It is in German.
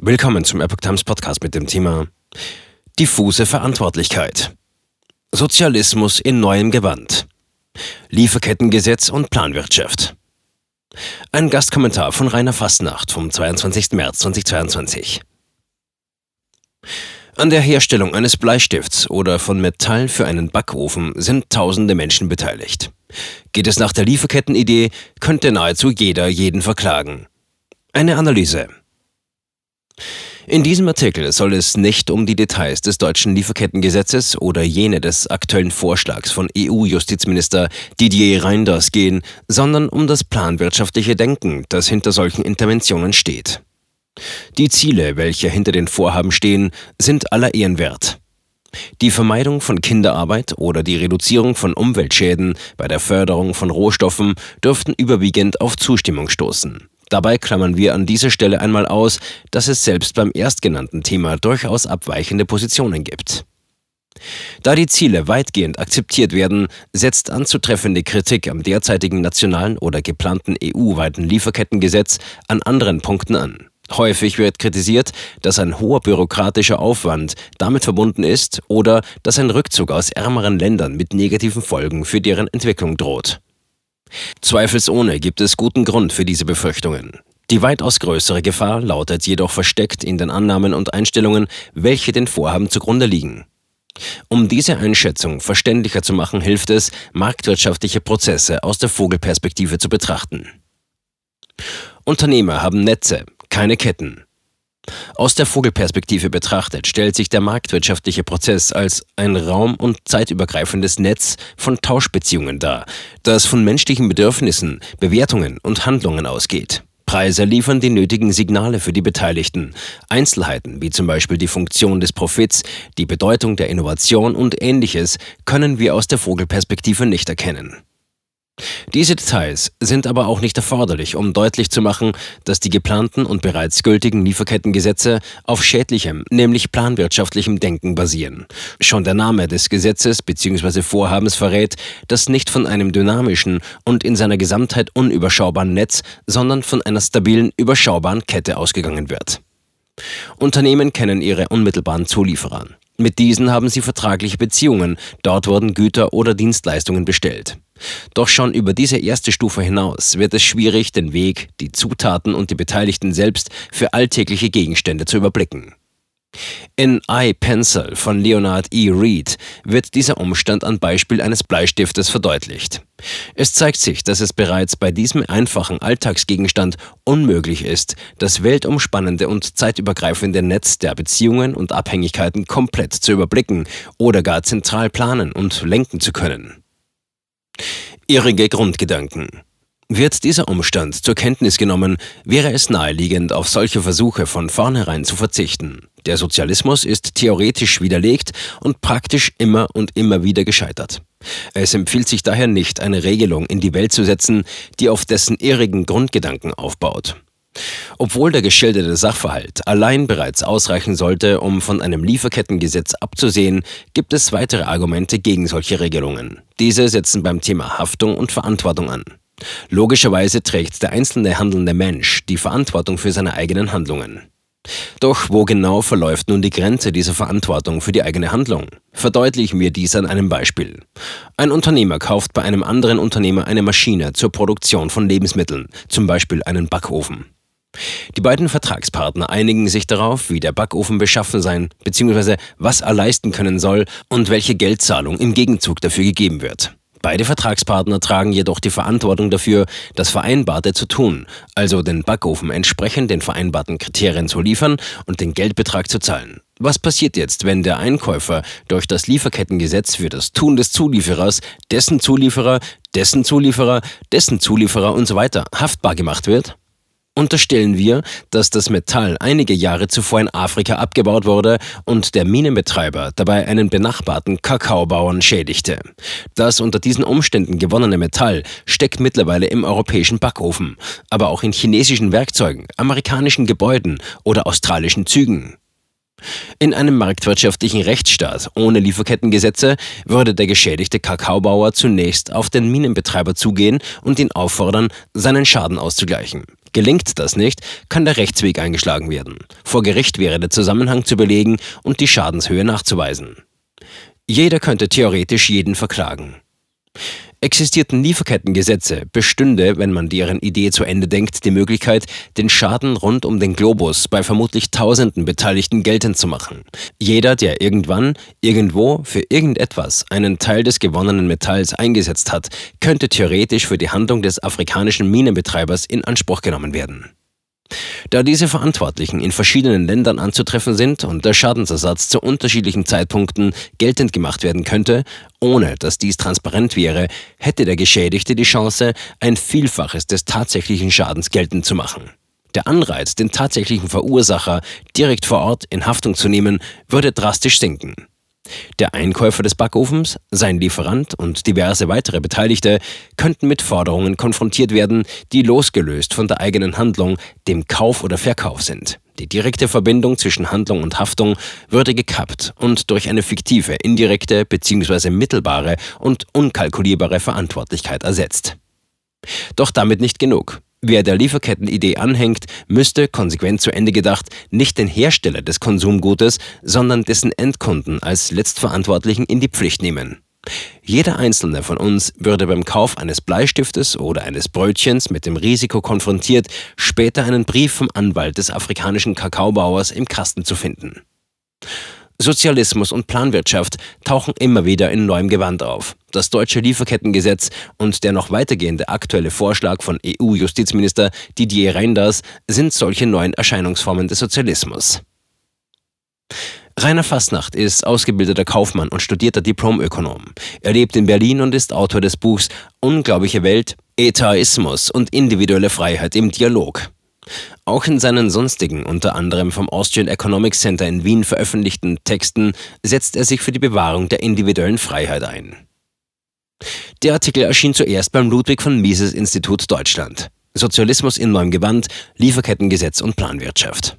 Willkommen zum Epoch Times Podcast mit dem Thema Diffuse Verantwortlichkeit. Sozialismus in neuem Gewand. Lieferkettengesetz und Planwirtschaft. Ein Gastkommentar von Rainer Fastnacht vom 22. März 2022. An der Herstellung eines Bleistifts oder von Metall für einen Backofen sind tausende Menschen beteiligt. Geht es nach der Lieferkettenidee, könnte nahezu jeder jeden verklagen. Eine Analyse. In diesem Artikel soll es nicht um die Details des deutschen Lieferkettengesetzes oder jene des aktuellen Vorschlags von EU-Justizminister Didier Reinders gehen, sondern um das planwirtschaftliche Denken, das hinter solchen Interventionen steht. Die Ziele, welche hinter den Vorhaben stehen, sind aller Ehren wert. Die Vermeidung von Kinderarbeit oder die Reduzierung von Umweltschäden bei der Förderung von Rohstoffen dürften überwiegend auf Zustimmung stoßen. Dabei klammern wir an dieser Stelle einmal aus, dass es selbst beim erstgenannten Thema durchaus abweichende Positionen gibt. Da die Ziele weitgehend akzeptiert werden, setzt anzutreffende Kritik am derzeitigen nationalen oder geplanten EU-weiten Lieferkettengesetz an anderen Punkten an. Häufig wird kritisiert, dass ein hoher bürokratischer Aufwand damit verbunden ist oder dass ein Rückzug aus ärmeren Ländern mit negativen Folgen für deren Entwicklung droht. Zweifelsohne gibt es guten Grund für diese Befürchtungen. Die weitaus größere Gefahr lautet jedoch versteckt in den Annahmen und Einstellungen, welche den Vorhaben zugrunde liegen. Um diese Einschätzung verständlicher zu machen, hilft es, marktwirtschaftliche Prozesse aus der Vogelperspektive zu betrachten. Unternehmer haben Netze, keine Ketten. Aus der Vogelperspektive betrachtet stellt sich der marktwirtschaftliche Prozess als ein raum- und zeitübergreifendes Netz von Tauschbeziehungen dar, das von menschlichen Bedürfnissen, Bewertungen und Handlungen ausgeht. Preise liefern die nötigen Signale für die Beteiligten. Einzelheiten, wie zum Beispiel die Funktion des Profits, die Bedeutung der Innovation und ähnliches, können wir aus der Vogelperspektive nicht erkennen. Diese Details sind aber auch nicht erforderlich, um deutlich zu machen, dass die geplanten und bereits gültigen Lieferkettengesetze auf schädlichem, nämlich planwirtschaftlichem Denken basieren. Schon der Name des Gesetzes bzw. Vorhabens verrät, dass nicht von einem dynamischen und in seiner Gesamtheit unüberschaubaren Netz, sondern von einer stabilen, überschaubaren Kette ausgegangen wird. Unternehmen kennen ihre unmittelbaren Zulieferer. Mit diesen haben sie vertragliche Beziehungen, dort wurden Güter oder Dienstleistungen bestellt. Doch schon über diese erste Stufe hinaus wird es schwierig, den Weg, die Zutaten und die Beteiligten selbst für alltägliche Gegenstände zu überblicken. In iPencil von Leonard E. Reed wird dieser Umstand an Beispiel eines Bleistiftes verdeutlicht. Es zeigt sich, dass es bereits bei diesem einfachen Alltagsgegenstand unmöglich ist, das weltumspannende und zeitübergreifende Netz der Beziehungen und Abhängigkeiten komplett zu überblicken oder gar zentral planen und lenken zu können. Irrige Grundgedanken. Wird dieser Umstand zur Kenntnis genommen, wäre es naheliegend, auf solche Versuche von vornherein zu verzichten. Der Sozialismus ist theoretisch widerlegt und praktisch immer und immer wieder gescheitert. Es empfiehlt sich daher nicht, eine Regelung in die Welt zu setzen, die auf dessen irrigen Grundgedanken aufbaut. Obwohl der geschilderte Sachverhalt allein bereits ausreichen sollte, um von einem Lieferkettengesetz abzusehen, gibt es weitere Argumente gegen solche Regelungen. Diese setzen beim Thema Haftung und Verantwortung an. Logischerweise trägt der einzelne handelnde Mensch die Verantwortung für seine eigenen Handlungen. Doch wo genau verläuft nun die Grenze dieser Verantwortung für die eigene Handlung? Verdeutlichen wir dies an einem Beispiel. Ein Unternehmer kauft bei einem anderen Unternehmer eine Maschine zur Produktion von Lebensmitteln, zum Beispiel einen Backofen. Die beiden Vertragspartner einigen sich darauf, wie der Backofen beschaffen sein bzw. was er leisten können soll und welche Geldzahlung im Gegenzug dafür gegeben wird. Beide Vertragspartner tragen jedoch die Verantwortung dafür, das Vereinbarte zu tun, also den Backofen entsprechend den vereinbarten Kriterien zu liefern und den Geldbetrag zu zahlen. Was passiert jetzt, wenn der Einkäufer durch das Lieferkettengesetz für das Tun des Zulieferers, dessen Zulieferer, dessen Zulieferer, dessen Zulieferer und so haftbar gemacht wird? Unterstellen wir, dass das Metall einige Jahre zuvor in Afrika abgebaut wurde und der Minenbetreiber dabei einen benachbarten Kakaobauern schädigte. Das unter diesen Umständen gewonnene Metall steckt mittlerweile im europäischen Backofen, aber auch in chinesischen Werkzeugen, amerikanischen Gebäuden oder australischen Zügen. In einem marktwirtschaftlichen Rechtsstaat ohne Lieferkettengesetze würde der geschädigte Kakaobauer zunächst auf den Minenbetreiber zugehen und ihn auffordern, seinen Schaden auszugleichen. Gelingt das nicht, kann der Rechtsweg eingeschlagen werden. Vor Gericht wäre der Zusammenhang zu belegen und die Schadenshöhe nachzuweisen. Jeder könnte theoretisch jeden verklagen. Existierten Lieferkettengesetze, bestünde, wenn man deren Idee zu Ende denkt, die Möglichkeit, den Schaden rund um den Globus bei vermutlich tausenden Beteiligten geltend zu machen. Jeder, der irgendwann, irgendwo, für irgendetwas einen Teil des gewonnenen Metalls eingesetzt hat, könnte theoretisch für die Handlung des afrikanischen Minenbetreibers in Anspruch genommen werden. Da diese Verantwortlichen in verschiedenen Ländern anzutreffen sind und der Schadensersatz zu unterschiedlichen Zeitpunkten geltend gemacht werden könnte, ohne dass dies transparent wäre, hätte der Geschädigte die Chance, ein Vielfaches des tatsächlichen Schadens geltend zu machen. Der Anreiz, den tatsächlichen Verursacher direkt vor Ort in Haftung zu nehmen, würde drastisch sinken. Der Einkäufer des Backofens, sein Lieferant und diverse weitere Beteiligte könnten mit Forderungen konfrontiert werden, die losgelöst von der eigenen Handlung, dem Kauf oder Verkauf sind. Die direkte Verbindung zwischen Handlung und Haftung würde gekappt und durch eine fiktive, indirekte bzw. mittelbare und unkalkulierbare Verantwortlichkeit ersetzt. Doch damit nicht genug. Wer der Lieferkettenidee anhängt, müsste, konsequent zu Ende gedacht, nicht den Hersteller des Konsumgutes, sondern dessen Endkunden als Letztverantwortlichen in die Pflicht nehmen. Jeder einzelne von uns würde beim Kauf eines Bleistiftes oder eines Brötchens mit dem Risiko konfrontiert, später einen Brief vom Anwalt des afrikanischen Kakaobauers im Kasten zu finden. Sozialismus und Planwirtschaft tauchen immer wieder in neuem Gewand auf. Das deutsche Lieferkettengesetz und der noch weitergehende aktuelle Vorschlag von EU-Justizminister Didier Reinders sind solche neuen Erscheinungsformen des Sozialismus. Rainer Fassnacht ist ausgebildeter Kaufmann und studierter Diplomökonom. Er lebt in Berlin und ist Autor des Buchs Unglaubliche Welt, Etaismus und individuelle Freiheit im Dialog. Auch in seinen sonstigen, unter anderem vom Austrian Economic Center in Wien veröffentlichten Texten setzt er sich für die Bewahrung der individuellen Freiheit ein. Der Artikel erschien zuerst beim Ludwig von Mises Institut Deutschland. Sozialismus in neuem Gewand, Lieferkettengesetz und Planwirtschaft.